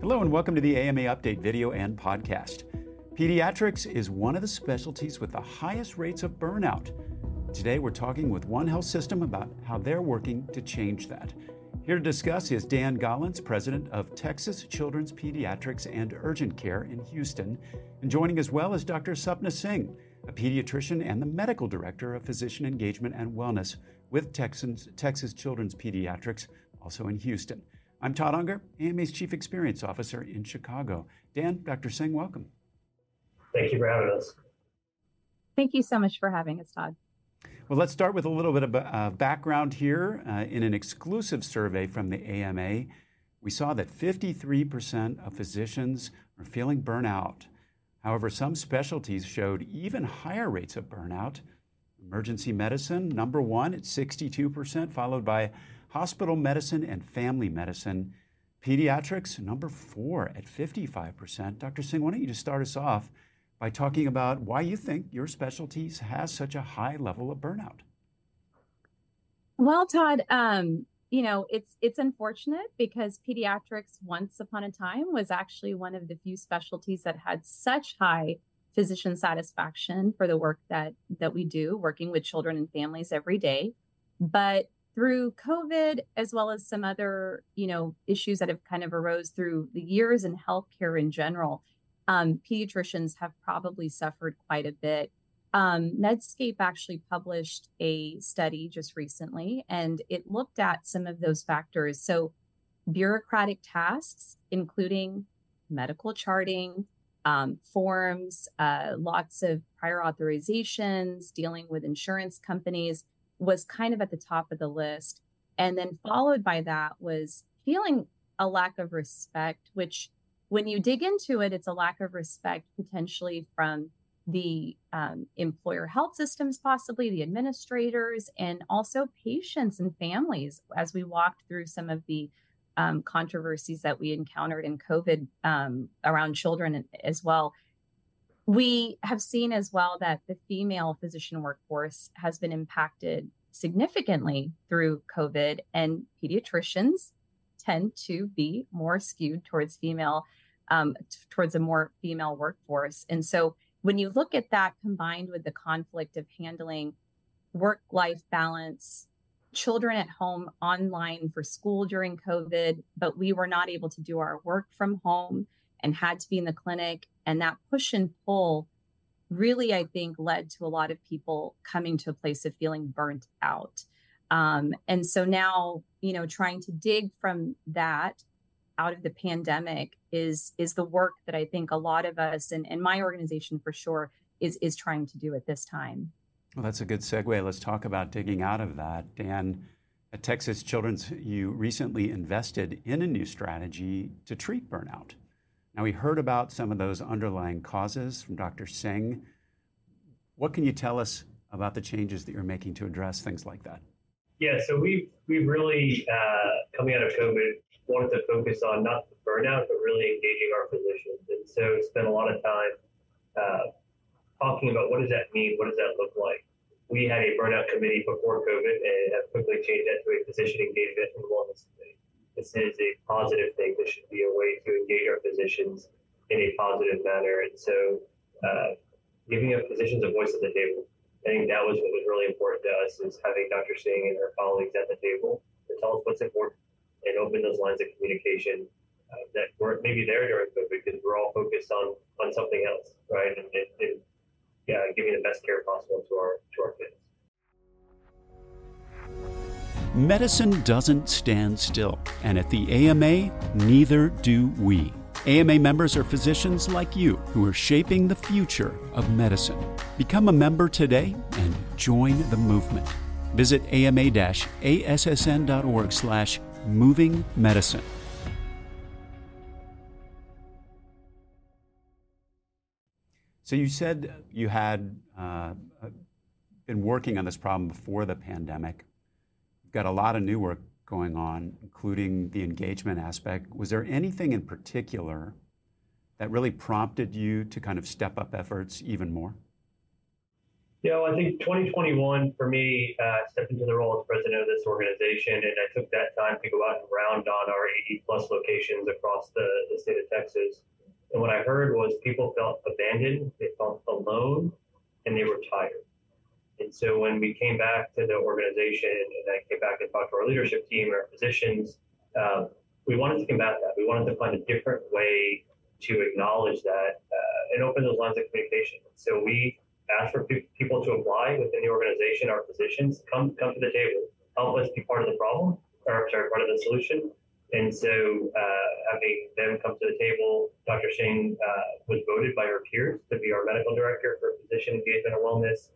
Hello, and welcome to the AMA Update video and podcast. Pediatrics is one of the specialties with the highest rates of burnout. Today, we're talking with One Health System about how they're working to change that. Here to discuss is Dan Gollins, president of Texas Children's Pediatrics and Urgent Care in Houston. And joining as well is Dr. Sapna Singh, a pediatrician and the medical director of physician engagement and wellness with Texans, Texas Children's Pediatrics, also in Houston. I'm Todd Unger, AMA's Chief Experience Officer in Chicago. Dan, Dr. Singh, welcome. Thank you for having us. Thank you so much for having us, Todd. Well, let's start with a little bit of uh, background here. Uh, in an exclusive survey from the AMA, we saw that 53% of physicians are feeling burnout. However, some specialties showed even higher rates of burnout. Emergency medicine, number one at 62%, followed by hospital medicine and family medicine. Pediatrics, number four at 55%. Dr. Singh, why don't you just start us off by talking about why you think your specialties has such a high level of burnout? Well, Todd, um, you know, it's it's unfortunate because pediatrics once upon a time was actually one of the few specialties that had such high physician satisfaction for the work that that we do working with children and families every day. But through COVID, as well as some other, you know, issues that have kind of arose through the years in healthcare in general, um, pediatricians have probably suffered quite a bit. Um, Medscape actually published a study just recently, and it looked at some of those factors. So, bureaucratic tasks, including medical charting, um, forms, uh, lots of prior authorizations, dealing with insurance companies was kind of at the top of the list. And then followed by that was feeling a lack of respect, which when you dig into it, it's a lack of respect potentially from the um, employer health systems, possibly the administrators, and also patients and families as we walked through some of the um, controversies that we encountered in COVID um, around children as well. We have seen as well that the female physician workforce has been impacted significantly through COVID, and pediatricians tend to be more skewed towards female, um, t- towards a more female workforce. And so when you look at that combined with the conflict of handling work life balance, children at home online for school during COVID, but we were not able to do our work from home and had to be in the clinic. And that push and pull really, I think, led to a lot of people coming to a place of feeling burnt out. Um, and so now, you know, trying to dig from that out of the pandemic is is the work that I think a lot of us and, and my organization for sure is is trying to do at this time. Well, that's a good segue. Let's talk about digging out of that. Dan, at Texas Children's, you recently invested in a new strategy to treat burnout. Now, we heard about some of those underlying causes from Dr. Singh. What can you tell us about the changes that you're making to address things like that? Yeah, so we've we've really uh, coming out of COVID wanted to focus on not the burnout, but really engaging our physicians, and so spent a lot of time uh, talking about what does that mean, what does that look like. We had a burnout committee before COVID, and have quickly changed that to a physician engagement and wellness committee. This is a positive thing. This should be a way to engage our physicians in a positive manner, and so uh, giving our physicians a voice at the table I think that was what was really important to us is having Dr. Singh and her colleagues at the table to tell us what's important and open those lines of communication uh, that weren't maybe there during COVID because we're all focused on on something else, right? And, and, and yeah, giving the best care possible to our to our kids. Medicine doesn't stand still, and at the AMA, neither do we. AMA members are physicians like you who are shaping the future of medicine. Become a member today and join the movement. Visit ama-assn.org slash moving medicine. So you said you had uh, been working on this problem before the pandemic. Got a lot of new work going on, including the engagement aspect. Was there anything in particular that really prompted you to kind of step up efforts even more? Know, I think 2021 for me, uh, stepped into the role as president of this organization, and I took that time to go out and round on our 80 plus locations across the, the state of Texas. And what I heard was people felt abandoned, they felt alone, and they were tired. And so when we came back to the organization and I came back and talked to our leadership team our physicians, um, we wanted to combat that. We wanted to find a different way to acknowledge that uh, and open those lines of communication. So we asked for pe- people to apply within the organization, our physicians, come come to the table, help us be part of the problem, or sorry, part of the solution. And so uh, having them come to the table, Dr. Singh uh, was voted by her peers to be our medical director for physician engagement and wellness.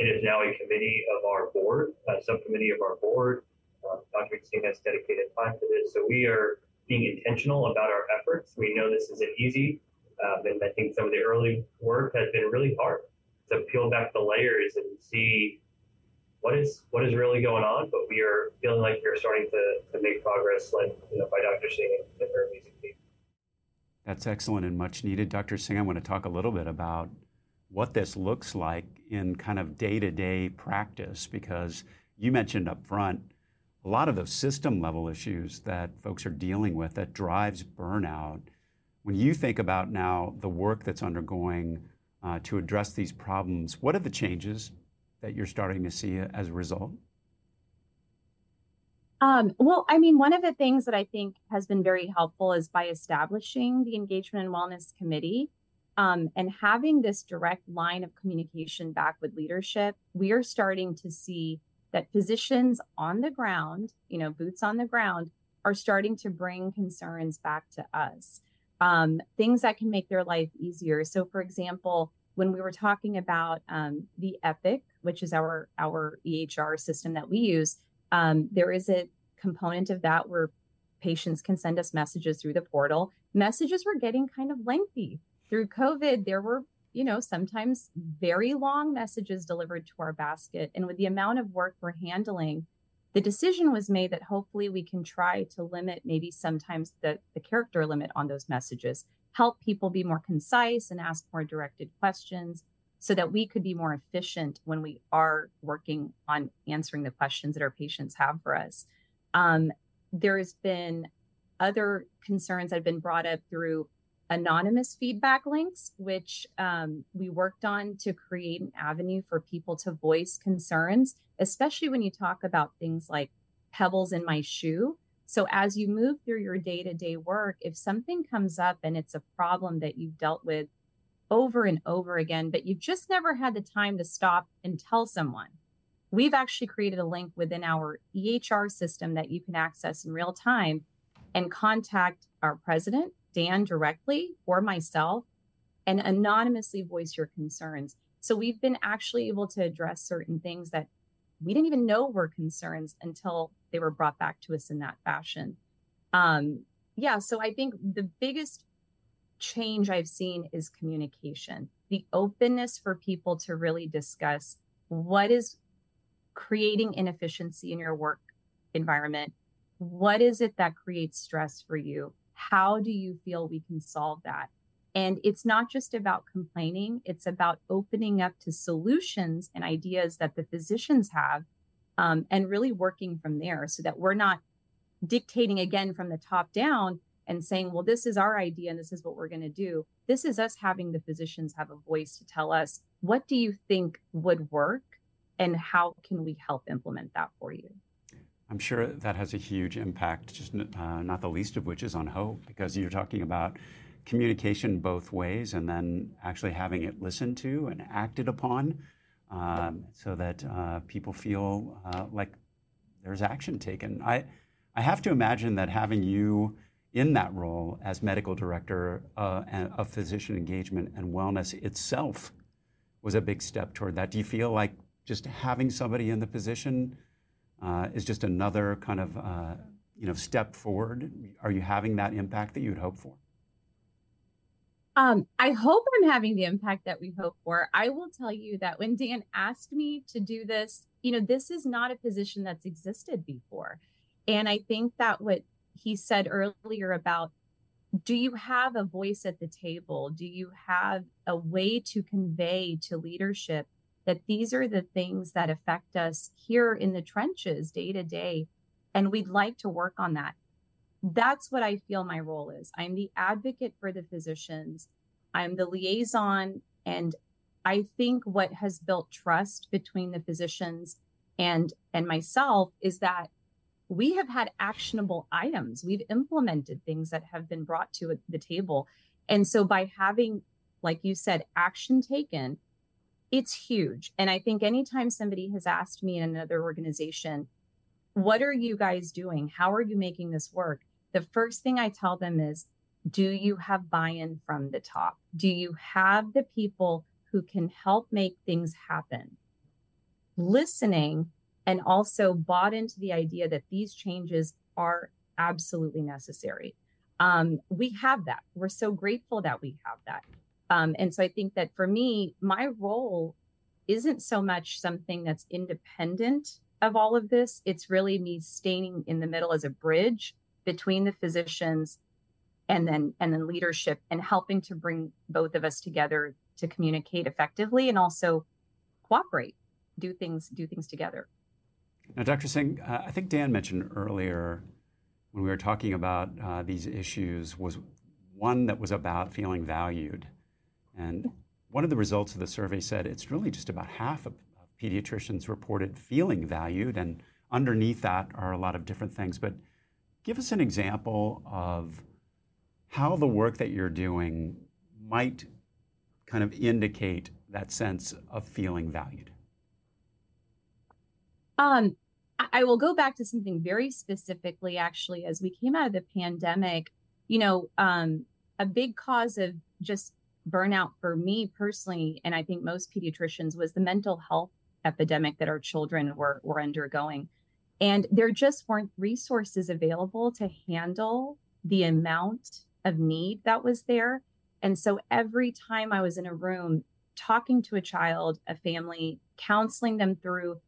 It is now a committee of our board, a subcommittee of our board. Uh, Dr. Singh has dedicated time to this. So we are being intentional about our efforts. We know this isn't easy. Um, and I think some of the early work has been really hard to peel back the layers and see what is what is really going on. But we are feeling like we're starting to, to make progress, like you know, by Dr. Singh and her amazing team. That's excellent and much needed. Dr. Singh, I want to talk a little bit about what this looks like in kind of day to day practice because you mentioned up front a lot of those system level issues that folks are dealing with that drives burnout. When you think about now the work that's undergoing uh, to address these problems, what are the changes that you're starting to see as a result? Um, well, I mean, one of the things that I think has been very helpful is by establishing the Engagement and Wellness Committee um, and having this direct line of communication back with leadership. We are starting to see that physicians on the ground, you know, boots on the ground, are starting to bring concerns back to us, um, things that can make their life easier. So, for example, when we were talking about um, the Epic, which is our our EHR system that we use, um, there is a component of that where patients can send us messages through the portal. Messages were getting kind of lengthy through COVID. There were you know, sometimes very long messages delivered to our basket. And with the amount of work we're handling, the decision was made that hopefully we can try to limit maybe sometimes the, the character limit on those messages, help people be more concise and ask more directed questions so that we could be more efficient when we are working on answering the questions that our patients have for us. Um, there has been other concerns that have been brought up through anonymous feedback links, which um, we worked on to create an avenue for people to voice concerns, especially when you talk about things like pebbles in my shoe. So, as you move through your day to day work, if something comes up and it's a problem that you've dealt with over and over again, but you've just never had the time to stop and tell someone, we've actually created a link within our EHR system that you can access in real time and contact our president Dan directly or myself and anonymously voice your concerns. So we've been actually able to address certain things that we didn't even know were concerns until they were brought back to us in that fashion. Um, yeah, so I think the biggest change I've seen is communication, the openness for people to really discuss what is creating inefficiency in your work environment. What is it that creates stress for you? How do you feel we can solve that? And it's not just about complaining, it's about opening up to solutions and ideas that the physicians have um, and really working from there so that we're not dictating again from the top down and saying, well, this is our idea and this is what we're going to do. This is us having the physicians have a voice to tell us, what do you think would work and how can we help implement that for you? I'm sure that has a huge impact, just uh, not the least of which is on hope, because you're talking about communication both ways and then actually having it listened to and acted upon um, so that uh, people feel uh, like there's action taken. I, I have to imagine that having you in that role as medical director uh, of physician engagement and wellness itself was a big step toward that. Do you feel like just having somebody in the position uh, is just another kind of uh, you know step forward? Are you having that impact that you'd hope for? Um, I hope I'm having the impact that we hope for. I will tell you that when Dan asked me to do this, you know, this is not a position that's existed before. And I think that what he said earlier about do you have a voice at the table? Do you have a way to convey to leadership that these are the things that affect us here in the trenches day to day. And we'd like to work on that. That's what I feel my role is. I'm the advocate for the physicians, I'm the liaison. And I think what has built trust between the physicians and and myself is that we have had actionable items. We've implemented things that have been brought to the table. And so by having, like you said, action taken, it's huge. And I think anytime somebody has asked me in another organization, what are you guys doing? How are you making this work? The first thing I tell them is, do you have buy in from the top? Do you have the people who can help make things happen? Listening and also bought into the idea that these changes are absolutely necessary. Um, we have that. We're so grateful that we have that. Um, and so I think that for me, my role isn't so much something that's independent of all of this. It's really me staying in the middle as a bridge between the physicians and then and then leadership and helping to bring both of us together to communicate effectively and also cooperate, do things do things together. Now, Dr. Singh, uh, I think Dan mentioned earlier when we were talking about uh, these issues was one that was about feeling valued. And one of the results of the survey said it's really just about half of, pediatricians reported feeling valued, and underneath that are a lot of different things. But give us an example of how the work that you're doing might kind of indicate that sense of feeling valued. Um, I will go back to something very specifically, actually, as we came out of the pandemic, you know, um, a big cause of just burnout for me personally, and I think most pediatricians, was the mental health epidemic that our children were, were undergoing. And there just weren't resources available to handle the amount of need that was there. And so every time I was in a room talking to a child, a family, counseling them through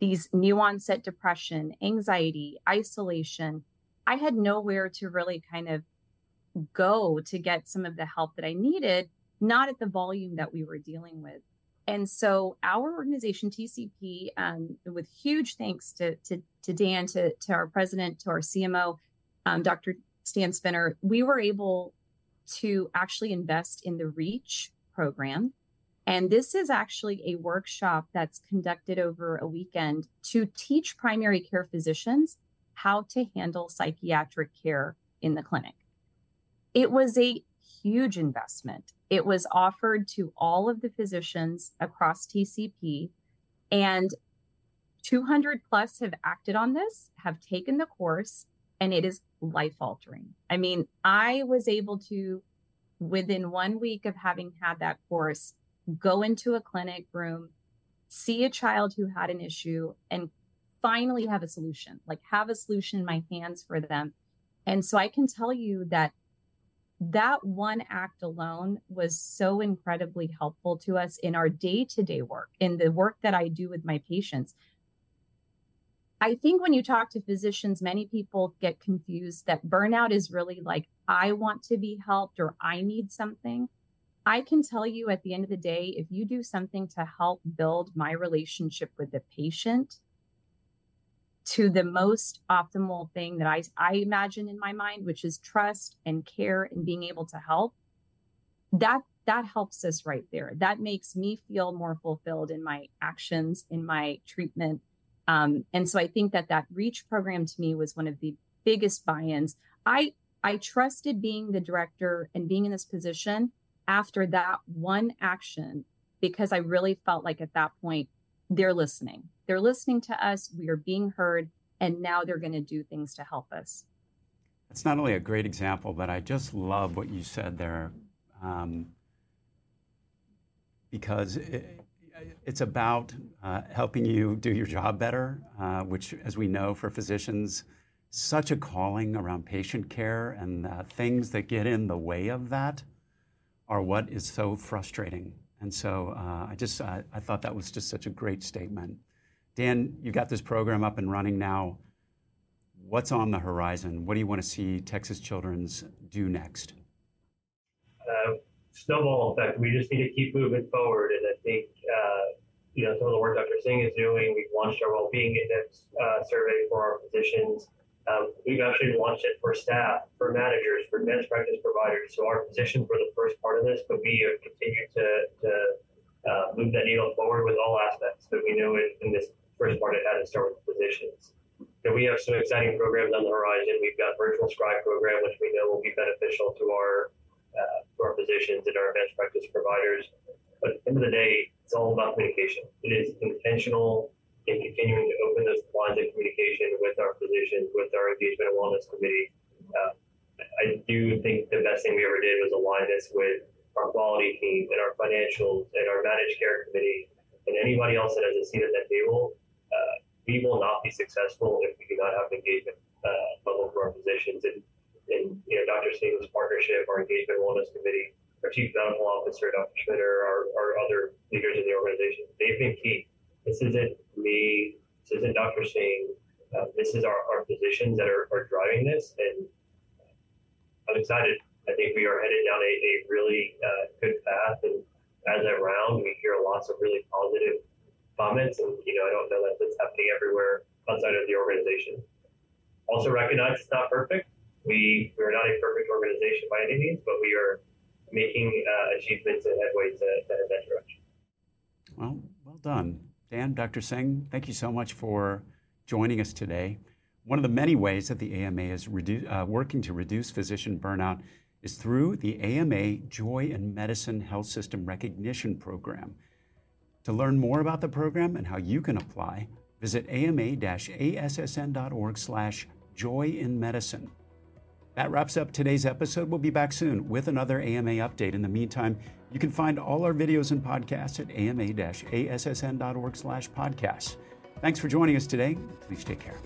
these new onset depression, anxiety, isolation, I had nowhere to really kind of go to get some of the help that I needed, not at the volume that we were dealing with. And so our organization, TCP, um, with huge thanks to, to, to, Dan, to, to our president, to our CMO, um, Dr. Stan Spinner, we were able to actually invest in the REACH program, and this is actually a workshop that's conducted over a weekend to teach primary care physicians how to handle psychiatric care in the clinic. It was a huge investment. It was offered to all of the physicians across TCP, and 200 plus have acted on this, have taken the course, and it is life altering. I mean, I was able to, within one week of having had that course, go into a clinic room, see a child who had an issue, and finally have a solution, like have a solution in my hands for them. And so I can tell you that that one act alone was so incredibly helpful to us in our day to day work, in the work that I do with my patients. I think when you talk to physicians, many people get confused that burnout is really like, I want to be helped or I need something. I can tell you at the end of the day, if you do something to help build my relationship with the patient to the most optimal thing that I, I imagine in my mind, which is trust and care and being able to help, that that helps us right there. That makes me feel more fulfilled in my actions, in my treatment. Um, and so I think that that reach program to me was one of the biggest buy-ins. I I trusted being the director and being in this position after that one action because I really felt like at that point they're listening. They're listening to us, we are being heard, and now they're going to do things to help us. It's not only a great example, but I just love what you said there um, because it, it's about uh, helping you do your job better, uh, which, as we know, for physicians, such a calling around patient care and uh, things that get in the way of that are what is so frustrating. And so uh, I just I thought that was just such a great statement. Dan, you've got this program up and running now. What's on the horizon? What do you want to see Texas Children's do next? Uh, snowball effect. We just need to keep moving forward, and I think uh, you know, some of the work Dr. Singh is doing. We've launched our well-being index uh, survey for our physicians. Um, we've actually launched it for staff, for managers, for advanced practice providers. So our physicians were the first part of this, but we have continued to, to uh, move that needle forward with all aspects. that we know it in this first part it had to start with physicians. So we have some exciting programs on the horizon. We've got virtual scribe program, which we know will be beneficial to our uh, to our physicians and our advanced practice providers. But at the end of the day, it's all about communication. It is intentional in continuing to open those lines of communication with our physicians, with our engagement and wellness committee. Uh, I do think the best thing we ever did was align this with our quality team and our financials and our managed care committee and anybody else that has a seat at that table. Uh, we will not be successful if we do not have engagement uh, level our physicians. And, and you know, Dr. Singh's partnership, our engagement wellness committee, our chief medical officer, Dr. Spinner, our, our other leaders in the organization, they've been key. This isn't me, this isn't Dr. Singh. Uh, this is our, our physicians that are, are driving this, and I'm excited. I think we are headed down a, a really uh, good path, and as I round, we hear lots of really comments, and you know, I don't know that that's happening everywhere outside of the organization. Also recognize it's not perfect. We we are not a perfect organization by any means, but we are making uh, achievements and headway to, to head that direction. Well, well done. Dan, Dr. Singh, thank you so much for joining us today. One of the many ways that the AMA is redu- uh, working to reduce physician burnout is through the AMA Joy in Medicine Health System Recognition Program. To learn more about the program and how you can apply, visit ama-assn.org slash joy in medicine. That wraps up today's episode. We'll be back soon with another AMA update. In the meantime, you can find all our videos and podcasts at ama-assn.org slash podcasts. Thanks for joining us today. Please take care.